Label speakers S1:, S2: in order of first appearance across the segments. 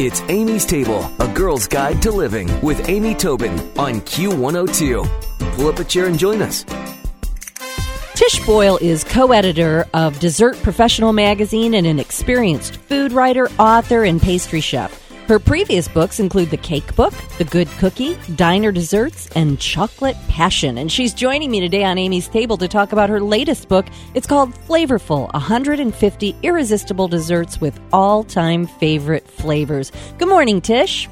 S1: It's Amy's Table, a girl's guide to living with Amy Tobin on Q102. Pull up a chair and join us.
S2: Tish Boyle is co editor of Dessert Professional magazine and an experienced food writer, author, and pastry chef. Her previous books include The Cake Book, The Good Cookie, Diner Desserts, and Chocolate Passion. And she's joining me today on Amy's Table to talk about her latest book. It's called Flavorful 150 Irresistible Desserts with All Time Favorite Flavors. Good morning, Tish.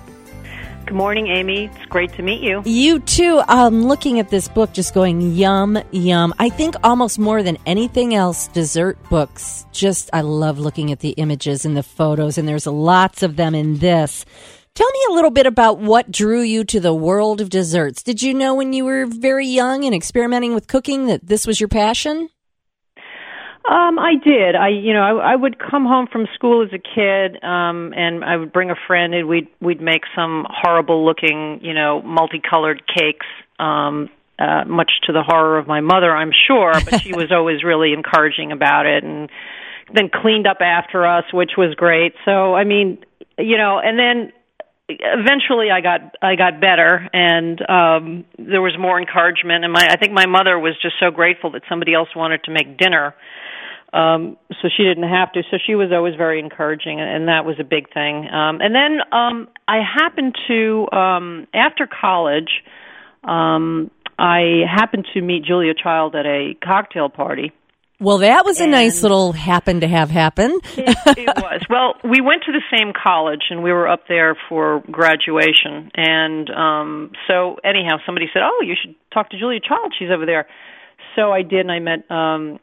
S3: Good morning, Amy. It's great to meet you.
S2: You too. I'm looking at this book just going yum, yum. I think almost more than anything else, dessert books, just I love looking at the images and the photos, and there's lots of them in this. Tell me a little bit about what drew you to the world of desserts. Did you know when you were very young and experimenting with cooking that this was your passion?
S3: Um, I did. I, you know, I, I would come home from school as a kid, um, and I would bring a friend, and we'd we'd make some horrible looking, you know, multicolored cakes. Um, uh, much to the horror of my mother, I'm sure, but she was always really encouraging about it, and then cleaned up after us, which was great. So, I mean, you know, and then eventually I got I got better and um there was more encouragement and my I think my mother was just so grateful that somebody else wanted to make dinner um, so she didn't have to. So she was always very encouraging, and and that was a big thing. Um, and then um, I happened to, um, after college, um, I happened to meet Julia Child at a cocktail party.
S2: Well, that was a and nice little happen to have happen.
S3: it, it was. Well, we went to the same college, and we were up there for graduation. And um, so, anyhow, somebody said, "Oh, you should talk to Julia Child. She's over there." So I did, and I met um,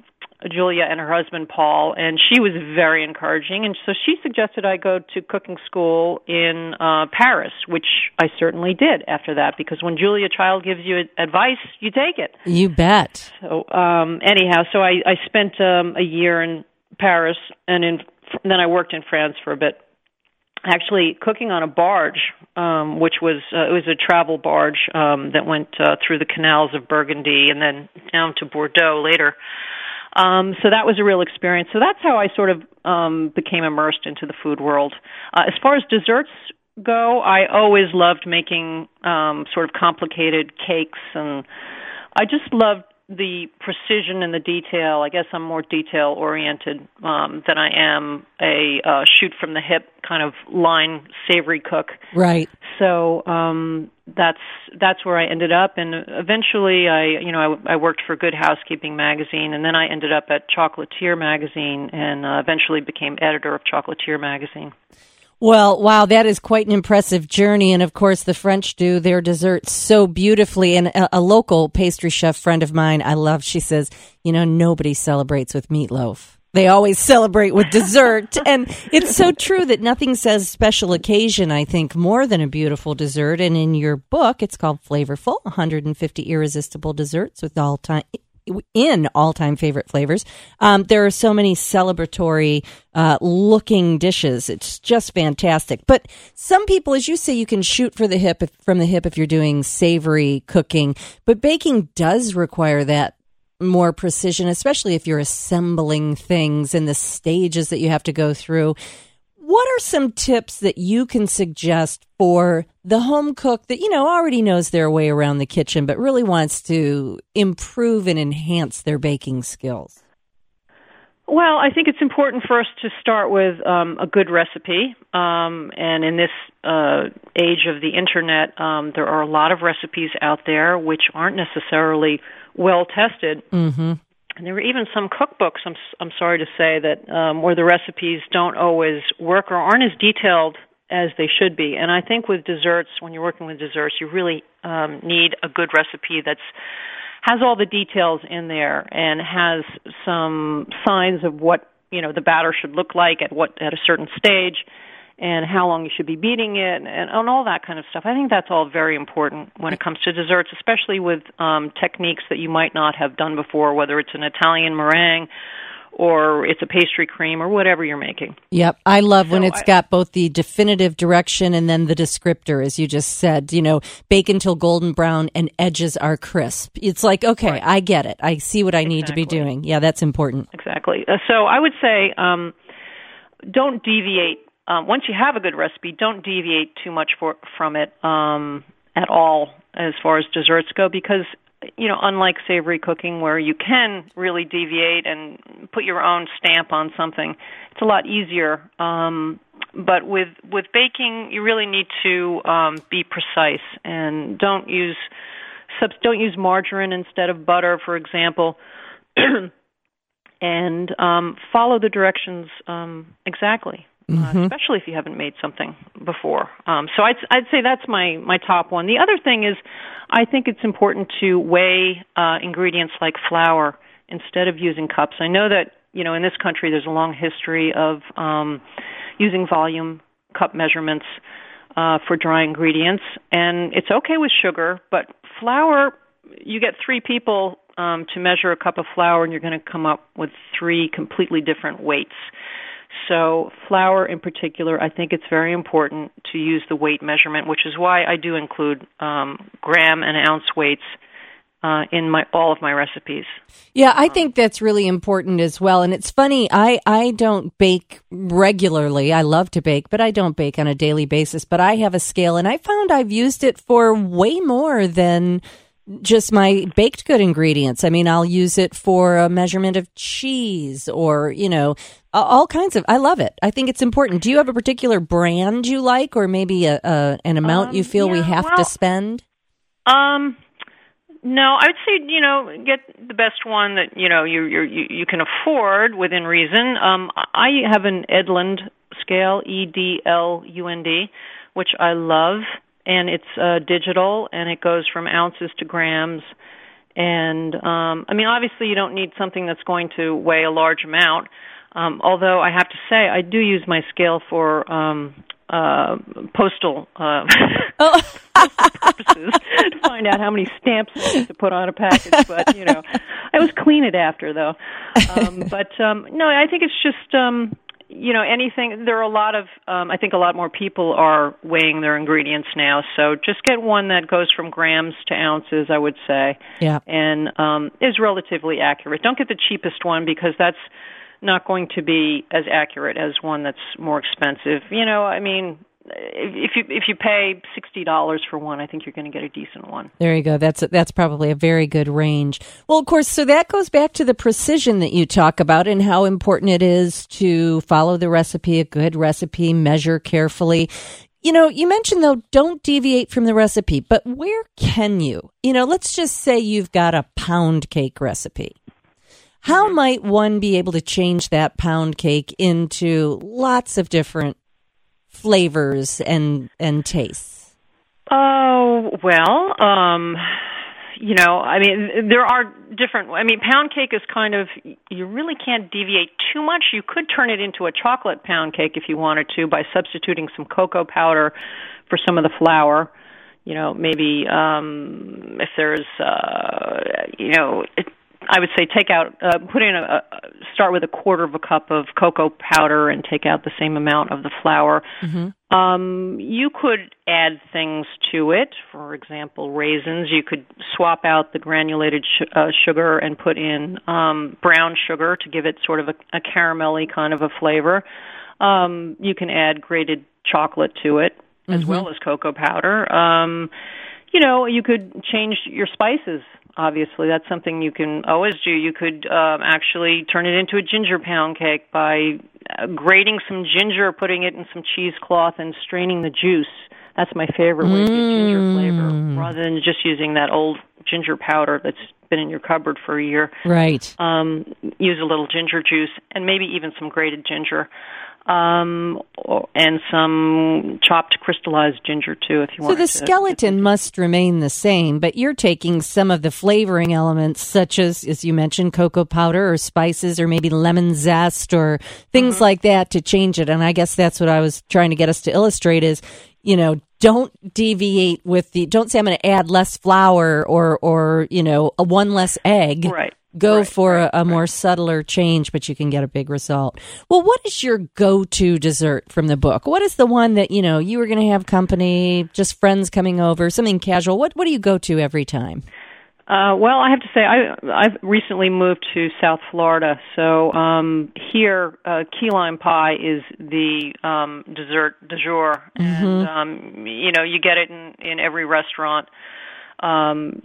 S3: Julia and her husband Paul, and she was very encouraging. And so she suggested I go to cooking school in uh, Paris, which I certainly did after that, because when Julia Child gives you advice, you take it.
S2: You bet.
S3: So um, anyhow, so I, I spent um, a year in Paris, and in then I worked in France for a bit. Actually, cooking on a barge, um, which was uh, it was a travel barge um, that went uh, through the canals of Burgundy and then down to Bordeaux later. Um, so that was a real experience. So that's how I sort of um, became immersed into the food world. Uh, as far as desserts go, I always loved making um, sort of complicated cakes, and I just loved the precision and the detail. I guess I'm more detail oriented um, than I am a uh, shoot from the hip kind of line savory cook.
S2: Right.
S3: So um, that's that's where I ended up, and eventually I you know I, I worked for Good Housekeeping magazine, and then I ended up at Chocolatier magazine, and uh, eventually became editor of Chocolatier magazine.
S2: Well, wow, that is quite an impressive journey. And of course, the French do their desserts so beautifully. And a, a, local pastry chef friend of mine, I love, she says, you know, nobody celebrates with meatloaf. They always celebrate with dessert. and it's so true that nothing says special occasion, I think, more than a beautiful dessert. And in your book, it's called Flavorful 150 Irresistible Desserts with all time in all time favorite flavors. Um, there are so many celebratory uh, looking dishes. It's just fantastic. But some people, as you say, you can shoot for the hip if, from the hip if you're doing savory cooking. But baking does require that more precision, especially if you're assembling things and the stages that you have to go through. What are some tips that you can suggest for the home cook that, you know, already knows their way around the kitchen, but really wants to improve and enhance their baking skills?
S3: Well, I think it's important for us to start with um, a good recipe. Um, and in this uh, age of the internet, um, there are a lot of recipes out there which aren't necessarily well tested.
S2: Mm-hmm.
S3: And there were even some cookbooks. I'm I'm sorry to say that um, where the recipes don't always work or aren't as detailed as they should be. And I think with desserts, when you're working with desserts, you really um, need a good recipe that's has all the details in there and has some signs of what you know the batter should look like at what at a certain stage and how long you should be beating it and, and all that kind of stuff. I think that's all very important when it comes to desserts, especially with um, techniques that you might not have done before, whether it's an Italian meringue or it's a pastry cream or whatever you're making.
S2: Yep. I love so when it's I, got both the definitive direction and then the descriptor, as you just said, you know, bake until golden brown and edges are crisp. It's like, okay, right. I get it. I see what I exactly. need to be doing. Yeah, that's important.
S3: Exactly. Uh, so I would say, um, don't deviate um, once you have a good recipe, don't deviate too much for, from it um, at all as far as desserts go, because you know, unlike savory cooking where you can really deviate and put your own stamp on something, it's a lot easier. Um, but with with baking, you really need to um, be precise and don't use subs- don't use margarine instead of butter, for example. and um, follow the directions um, exactly mm-hmm. uh, especially if you haven't made something before. Um, so I'd, I'd say that's my, my top one. The other thing is, I think it's important to weigh uh, ingredients like flour instead of using cups. I know that you know in this country there's a long history of um, using volume cup measurements uh, for dry ingredients, and it's okay with sugar, but flour you get three people um, to measure a cup of flour, and you're going to come up with three completely different weights. So, flour in particular, I think it's very important to use the weight measurement, which is why I do include um, gram and ounce weights uh, in my all of my recipes.
S2: Yeah, I think that's really important as well. And it's funny, I I don't bake regularly. I love to bake, but I don't bake on a daily basis. But I have a scale, and I found I've used it for way more than just my baked good ingredients. I mean, I'll use it for a measurement of cheese or, you know, all kinds of. I love it. I think it's important. Do you have a particular brand you like, or maybe a, a an amount um, you feel
S3: yeah,
S2: we have
S3: well,
S2: to spend?
S3: Um, no, I would say you know get the best one that you know you you you can afford within reason. Um, I have an Edlund scale, E D L U N D, which I love and it's uh, digital and it goes from ounces to grams. And um, I mean, obviously, you don't need something that's going to weigh a large amount. Um, although I have to say, I do use my scale for um, uh, postal uh, oh. purposes to find out how many stamps to put on a package. But you know, I always clean it after, though. Um, but um, no, I think it's just. Um, you know anything there are a lot of um i think a lot more people are weighing their ingredients now. So just get one that goes from grams to ounces i would say.
S2: Yeah.
S3: And um is relatively accurate. Don't get the cheapest one because that's not going to be as accurate as one that's more expensive. You know i mean if you if you pay sixty dollars for one, I think you're going to get a decent one.
S2: There you go. That's that's probably a very good range. Well, of course, so that goes back to the precision that you talk about and how important it is to follow the recipe, a good recipe, measure carefully. You know, you mentioned though, don't deviate from the recipe, but where can you? You know, let's just say you've got a pound cake recipe. How mm-hmm. might one be able to change that pound cake into lots of different flavors and and tastes?
S3: Oh well, um, you know, I mean, there are different. I mean, pound cake is kind of you really can't deviate too much. You could turn it into a chocolate pound cake if you wanted to by substituting some cocoa powder for some of the flour. You know, maybe um, if there's, uh, you know, I would say take out, uh, put in a, start with a quarter of a cup of cocoa powder and take out the same amount of the flour. Mm-hmm. Um, you could add things to it. For example, raisins. You could swap out the granulated sh- uh, sugar and put in um, brown sugar to give it sort of a, a caramelly kind of a flavor. Um, you can add grated chocolate to it as mm-hmm. well as cocoa powder. Um, you know, you could change your spices obviously that's something you can always do. You could um, actually turn it into a ginger pound cake by uh, grating some ginger putting it in some cheesecloth and straining the juice. That's my favorite way to get ginger flavor mm. rather than just using that old ginger powder that's been in your cupboard for a year.
S2: Right.
S3: Um, use a little ginger juice and maybe even some grated ginger um, and some chopped crystallized ginger too, if you want.
S2: So the
S3: to.
S2: skeleton must remain the same, but you're taking some of the flavoring elements, such as, as you mentioned, cocoa powder or spices, or maybe lemon zest or things mm-hmm. like that, to change it. And I guess that's what I was trying to get us to illustrate: is you know, don't deviate with the. Don't say I'm going to add less flour or or you know a one less egg.
S3: Right
S2: go
S3: right,
S2: for
S3: right,
S2: a, a more subtler change, but you can get a big result. Well, what is your go to dessert from the book? What is the one that, you know, you were going to have company, just friends coming over, something casual? What, what do you go to every time?
S3: Uh, well, I have to say, I, I've recently moved to South Florida, so um, here uh, key lime pie is the um, dessert du jour,
S2: Mm-hmm.
S3: and um, you know you get it in in every restaurant, um,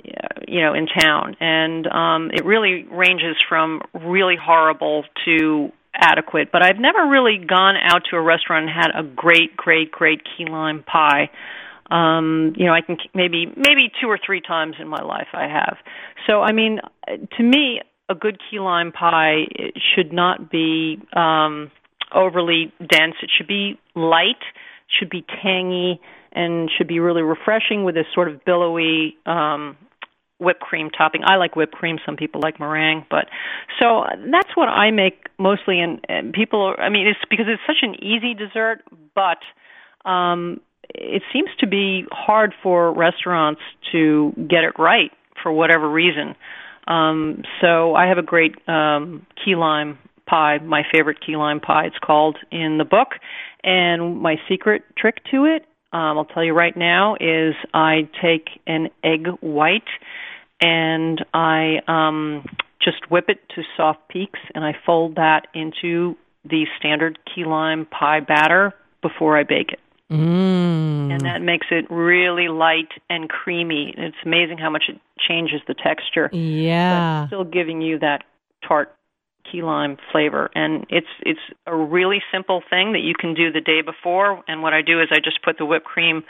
S3: you know, in town, and um, it really ranges from really horrible to adequate. But I've never really gone out to a restaurant and had a great, great, great key lime pie. Um you know i can maybe maybe two or three times in my life i have. So i mean to me a good key lime pie should not be um overly dense. It should be light should be tangy and should be really refreshing with this sort of billowy um whipped cream topping. I like whipped cream. Some people like meringue, but so that's what I make mostly. And, and people, I mean, it's because it's such an easy dessert, but um, it seems to be hard for restaurants to get it right for whatever reason. Um, so I have a great um, key lime pie, my favorite key lime pie. It's called in the book, and my secret trick to it, um, I'll tell you right now, is I take an egg white and I um, just whip it to soft peaks, and I fold that into the standard key lime pie batter before I bake it.
S2: Mm.
S3: And that makes it really light and creamy. It's amazing how much it changes the texture.
S2: Yeah.
S3: But still giving you that tart key lime flavor. And it's it's a really simple thing that you can do the day before. And what I do is I just put the whipped cream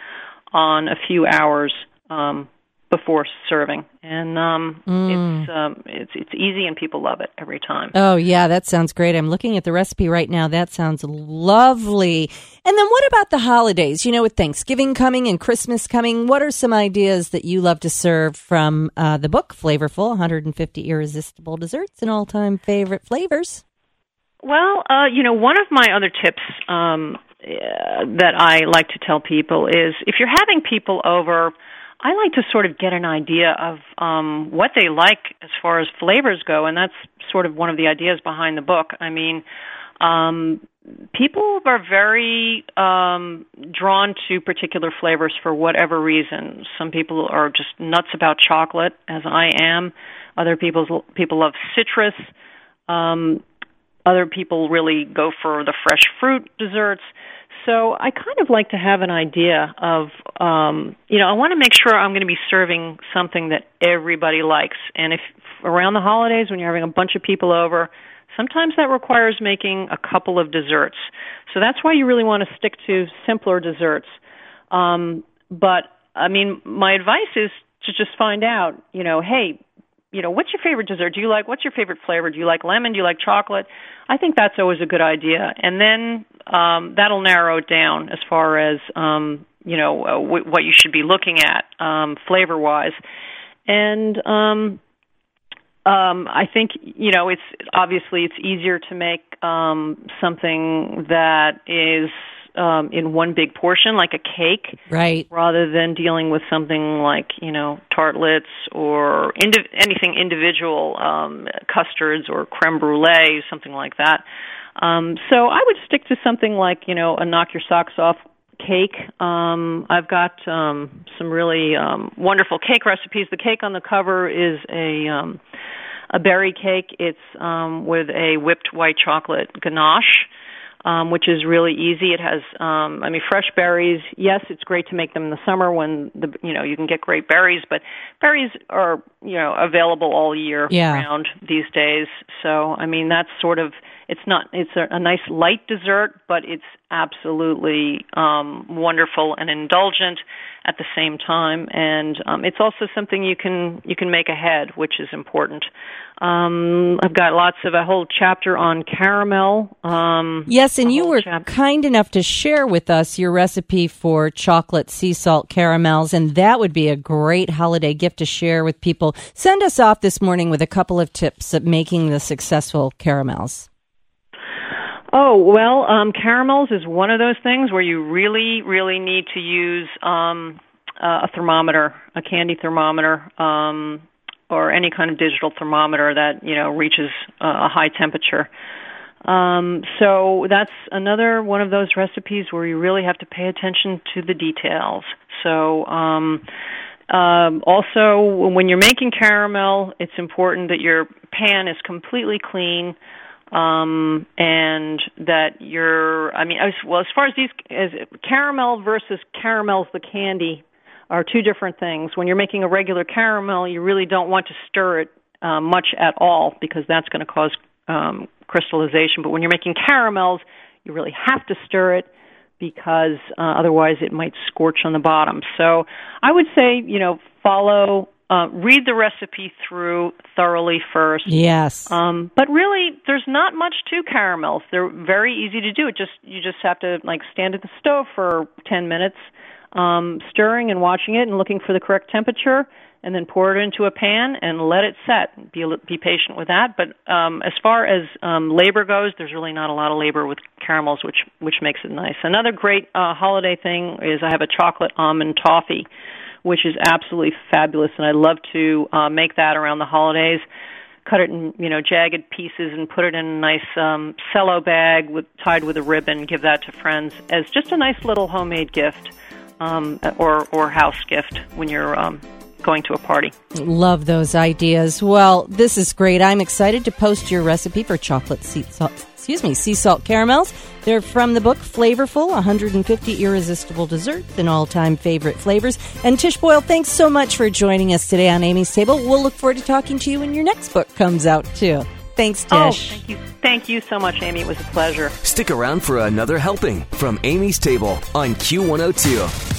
S3: on a few hours um, before serving, and um,
S2: Mm.
S3: it's um, it's it's easy and people love it every time.
S2: Oh, yeah, that sounds great. I'm looking at the recipe right now. That sounds lovely. And then what about the holidays? You know, with Thanksgiving coming and Christmas coming, what are some ideas that you love to serve from uh, the book, Flavorful 150 Irresistible Desserts and All Time Favorite Flavors?
S3: Well, uh, you know, one of my other tips um, uh, that I like to tell people is if you're having people over, I like to sort of get an idea of um, what they like as far as flavors go, and that's sort of one of the ideas behind the book. I mean, um, people are very um, drawn to particular flavors for whatever reason. Some people are just nuts about chocolate, as I am. Other people people love citrus. Um, other people really go for the fresh fruit desserts. So I kind of like to have an idea of, um, you know, I want to make sure I'm going to be serving something that everybody likes. And if around the holidays when you're having a bunch of people over, sometimes that requires making a couple of desserts. So that's why you really want to stick to simpler desserts. Um, but I mean, my advice is to just find out, you know, hey, you know, what's your favorite dessert? Do you like what's your favorite flavor? Do you like lemon? Do you like chocolate? I think that's always a good idea, and then um, that'll narrow it down as far as um, you know uh, w- what you should be looking at um, flavor wise, and um, um, I think you know it's obviously it's easier to make um, something that is um, in one big portion, like a cake,
S2: Right.
S3: rather than dealing with something like you know tartlets or indi- anything individual, um, custards or creme brulee, something like that. Um, so I would stick to something like you know a knock your socks off cake. Um, I've got um, some really um, wonderful cake recipes. The cake on the cover is a um, a berry cake. It's um, with a whipped white chocolate ganache um, which is really easy. It has, um, I mean, fresh berries. Yes, it's great to make them in the summer when the, you know, you can get great berries, but berries are, you know, available all year
S2: Yeah.
S3: round these days. So, I mean, that's sort of, it's not, it's a, a nice light dessert, but it's absolutely um, wonderful and indulgent at the same time, and um, it's also something you can you can make ahead, which is important. Um, I've got lots of a whole chapter on caramel. Um,
S2: Yes, and you were kind enough to share with us your recipe for chocolate sea salt caramels, and that would be a great holiday gift to share with people. Send us off this morning with a couple of tips of making the successful caramels.
S3: Oh well, um, caramels is one of those things where you really, really need to use um, a thermometer, a candy thermometer, um, or any kind of digital thermometer that you know reaches a high temperature. Um, so that's another one of those recipes where you really have to pay attention to the details. So um, Um, also, when you're making caramel, it's important that your pan is completely clean um, and that you're. I mean, as well as far as these as caramel versus caramels, the candy are two different things. When you're making a regular caramel, you really don't want to stir it uh, much at all because that's going to cause um, crystallization. But when you're making caramels, you really have to stir it because uh, otherwise it might scorch on the bottom. So I would say, you know, follow, uh, read the recipe through thoroughly first.
S2: Yes.
S3: Um, but really, there's not much to caramels. They're very easy to do. It just you just have to like stand at the stove for 10 minutes, um, stirring and watching it and looking for the correct temperature and then pour it into a pan and let it set. Be be patient with that. But um, as far as um, labor goes, there's really not a lot of labor with caramels, which which makes it nice. Another great uh, holiday thing is I have a chocolate almond toffee, which is absolutely fabulous, and I love to uh, make that around the holidays. Cut it in you know jagged pieces and put it in a nice um, cello bag with tied with a ribbon. Give that to friends as just a nice little homemade gift. Um, or or house gift when you're um, going to a party.
S2: Love those ideas. Well, this is great. I'm excited to post your recipe for chocolate sea salt. Excuse me, sea salt caramels. They're from the book Flavorful 150 Irresistible Desserts and All Time Favorite Flavors. And Tish Boyle, thanks so much for joining us today on Amy's Table. We'll look forward to talking to you when your next book comes out, too. Thanks,
S3: oh,
S2: Tish.
S3: Oh, thank you. Thank you so much, Amy. It was a pleasure.
S1: Stick around for another helping from Amy's Table on Q102.